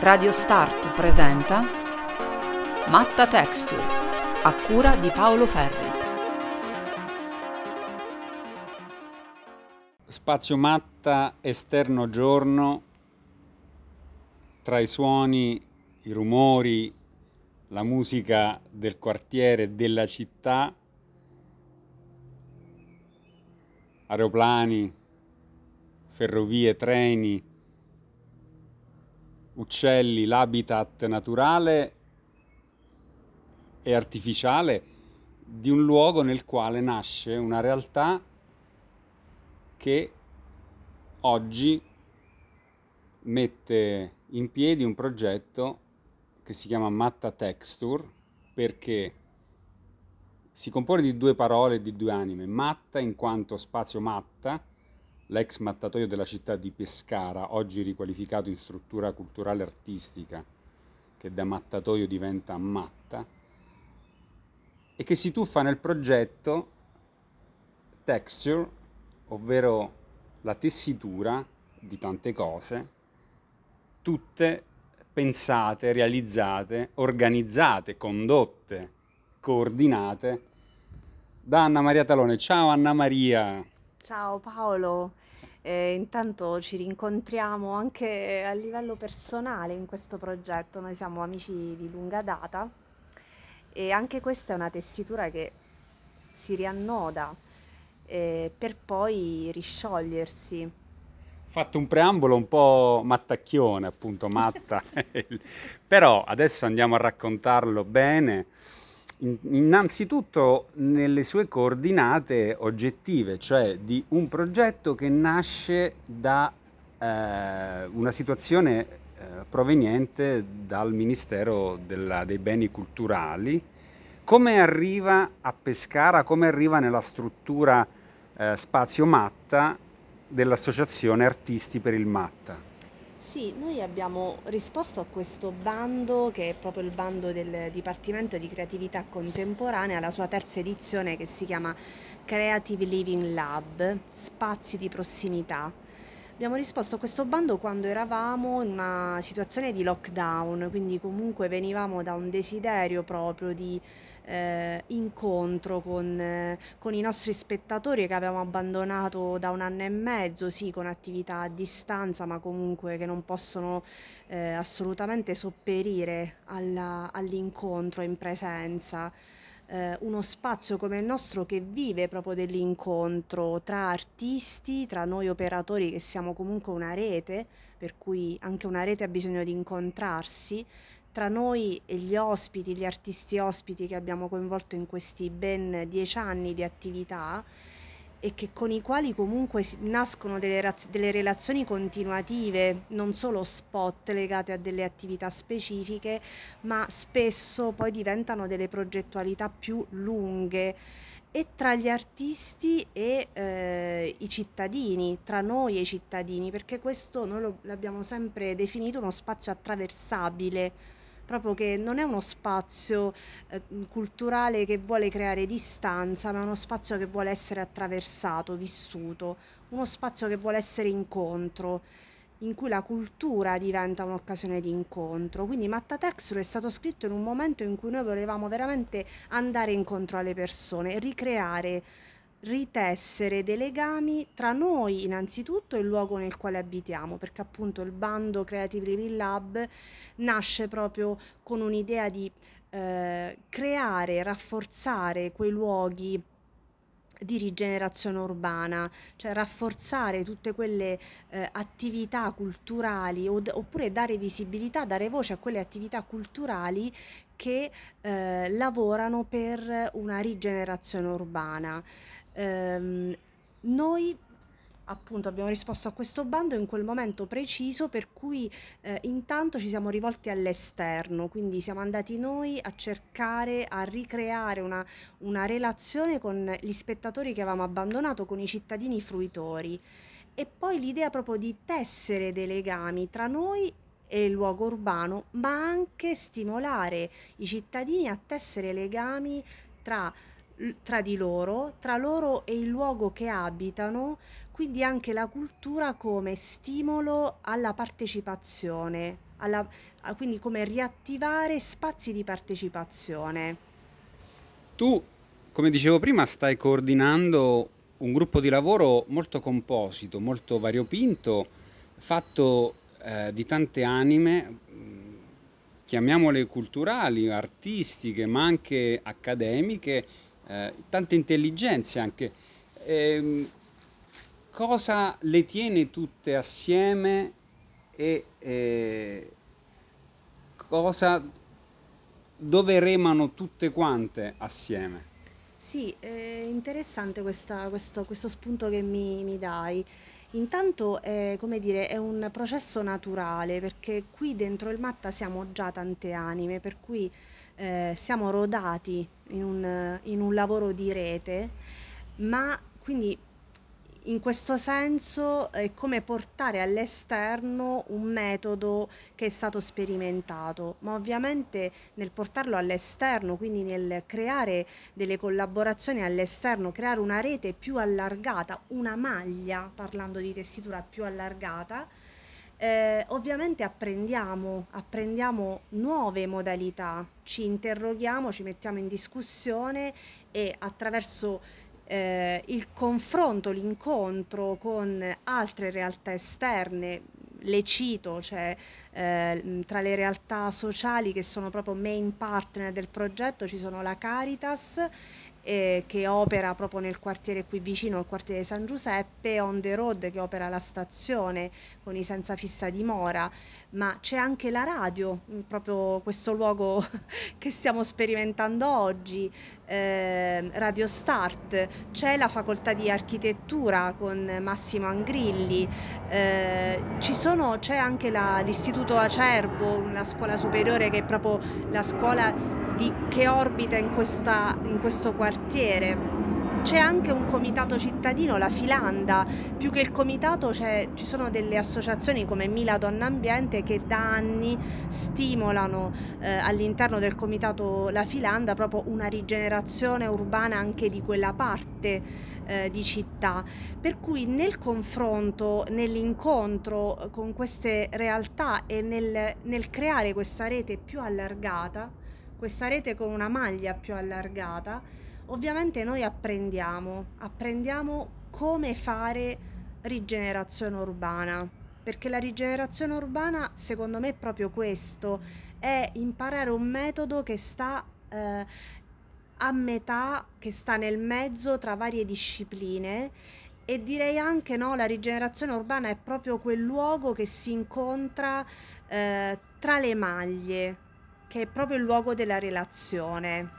Radio Start presenta Matta Texture a cura di Paolo Ferri. Spazio matta esterno giorno, tra i suoni, i rumori, la musica del quartiere, della città, aeroplani, ferrovie, treni, uccelli, l'habitat naturale e artificiale di un luogo nel quale nasce una realtà che oggi mette in piedi un progetto che si chiama Matta Texture perché si compone di due parole e di due anime. Matta in quanto spazio matta, l'ex mattatoio della città di Pescara, oggi riqualificato in struttura culturale artistica, che da mattatoio diventa matta, e che si tuffa nel progetto texture, ovvero la tessitura di tante cose, tutte pensate, realizzate, organizzate, condotte, coordinate da Anna Maria Talone. Ciao Anna Maria! Ciao Paolo, eh, intanto ci rincontriamo anche a livello personale in questo progetto, noi siamo amici di lunga data e anche questa è una tessitura che si riannoda eh, per poi risciogliersi. Fatto un preambolo un po' mattacchione, appunto, matta, però adesso andiamo a raccontarlo bene innanzitutto nelle sue coordinate oggettive, cioè di un progetto che nasce da eh, una situazione eh, proveniente dal Ministero della, dei Beni Culturali. Come arriva a Pescara, come arriva nella struttura eh, Spazio Matta dell'Associazione Artisti per il Matta? Sì, noi abbiamo risposto a questo bando che è proprio il bando del Dipartimento di Creatività Contemporanea, la sua terza edizione che si chiama Creative Living Lab, spazi di prossimità. Abbiamo risposto a questo bando quando eravamo in una situazione di lockdown, quindi comunque venivamo da un desiderio proprio di eh, incontro con, eh, con, i nostri spettatori che avevamo abbandonato da un anno e mezzo, sì, con attività a distanza, ma comunque che non possono eh, assolutamente sopperire alla, all'incontro in presenza. Eh, uno spazio come il nostro che vive proprio dell'incontro tra artisti, tra noi operatori che siamo comunque una rete, per cui anche una rete ha bisogno di incontrarsi, tra noi e gli ospiti, gli artisti ospiti che abbiamo coinvolto in questi ben dieci anni di attività e che con i quali comunque nascono delle, delle relazioni continuative, non solo spot legate a delle attività specifiche, ma spesso poi diventano delle progettualità più lunghe. E tra gli artisti e eh, i cittadini, tra noi e i cittadini, perché questo noi lo, l'abbiamo sempre definito uno spazio attraversabile proprio che non è uno spazio eh, culturale che vuole creare distanza, ma è uno spazio che vuole essere attraversato, vissuto, uno spazio che vuole essere incontro in cui la cultura diventa un'occasione di incontro. Quindi Matta Texture è stato scritto in un momento in cui noi volevamo veramente andare incontro alle persone, ricreare ritessere dei legami tra noi innanzitutto e il luogo nel quale abitiamo, perché appunto il bando Creative Living Lab nasce proprio con un'idea di eh, creare, rafforzare quei luoghi di rigenerazione urbana, cioè rafforzare tutte quelle eh, attività culturali od- oppure dare visibilità, dare voce a quelle attività culturali che eh, lavorano per una rigenerazione urbana. Ehm, noi appunto abbiamo risposto a questo bando in quel momento preciso per cui eh, intanto ci siamo rivolti all'esterno, quindi siamo andati noi a cercare, a ricreare una, una relazione con gli spettatori che avevamo abbandonato, con i cittadini fruitori. E poi l'idea proprio di tessere dei legami tra noi e il luogo urbano, ma anche stimolare i cittadini a tessere legami tra tra di loro, tra loro e il luogo che abitano, quindi anche la cultura come stimolo alla partecipazione alla, quindi come riattivare spazi di partecipazione. Tu, come dicevo prima, stai coordinando un gruppo di lavoro molto composito, molto variopinto, fatto eh, di tante anime, chiamiamole culturali, artistiche, ma anche accademiche, eh, tante intelligenze anche. Eh, cosa le tiene tutte assieme e eh, cosa, dove remano tutte quante assieme? Sì, è interessante questa- questo, questo spunto che mi, mi dai. Intanto è, dire, è un processo naturale perché qui dentro il Matta siamo già tante anime, per cui eh, siamo rodati in un, in un lavoro di rete, ma quindi in questo senso è come portare all'esterno un metodo che è stato sperimentato, ma ovviamente nel portarlo all'esterno, quindi nel creare delle collaborazioni all'esterno, creare una rete più allargata, una maglia, parlando di tessitura più allargata, eh, ovviamente apprendiamo, apprendiamo nuove modalità, ci interroghiamo, ci mettiamo in discussione e attraverso eh, il confronto, l'incontro con altre realtà esterne, le cito, cioè eh, tra le realtà sociali che sono proprio main partner del progetto ci sono la Caritas eh, che opera proprio nel quartiere qui vicino al quartiere San Giuseppe, On the Road che opera la stazione con i senza fissa dimora, ma c'è anche la radio, mm, proprio questo luogo che stiamo sperimentando oggi, eh, Radio Start, c'è la facoltà di architettura con Massimo Angrilli, eh, sono, c'è anche la, l'istituto Acerbo, una scuola superiore che è proprio la scuola di, che orbita in, questa, in questo quartiere. C'è anche un comitato cittadino, la Filanda, più che il comitato ci sono delle associazioni come Mila Donna Ambiente che da anni stimolano eh, all'interno del comitato La Filanda proprio una rigenerazione urbana anche di quella parte eh, di città. Per cui nel confronto, nell'incontro con queste realtà e nel, nel creare questa rete più allargata, questa rete con una maglia più allargata, ovviamente noi apprendiamo, apprendiamo come fare rigenerazione urbana, perché la rigenerazione urbana secondo me è proprio questo, è imparare un metodo che sta eh, a metà, che sta nel mezzo tra varie discipline e direi anche no, la rigenerazione urbana è proprio quel luogo che si incontra eh, tra le maglie, che è proprio il luogo della relazione.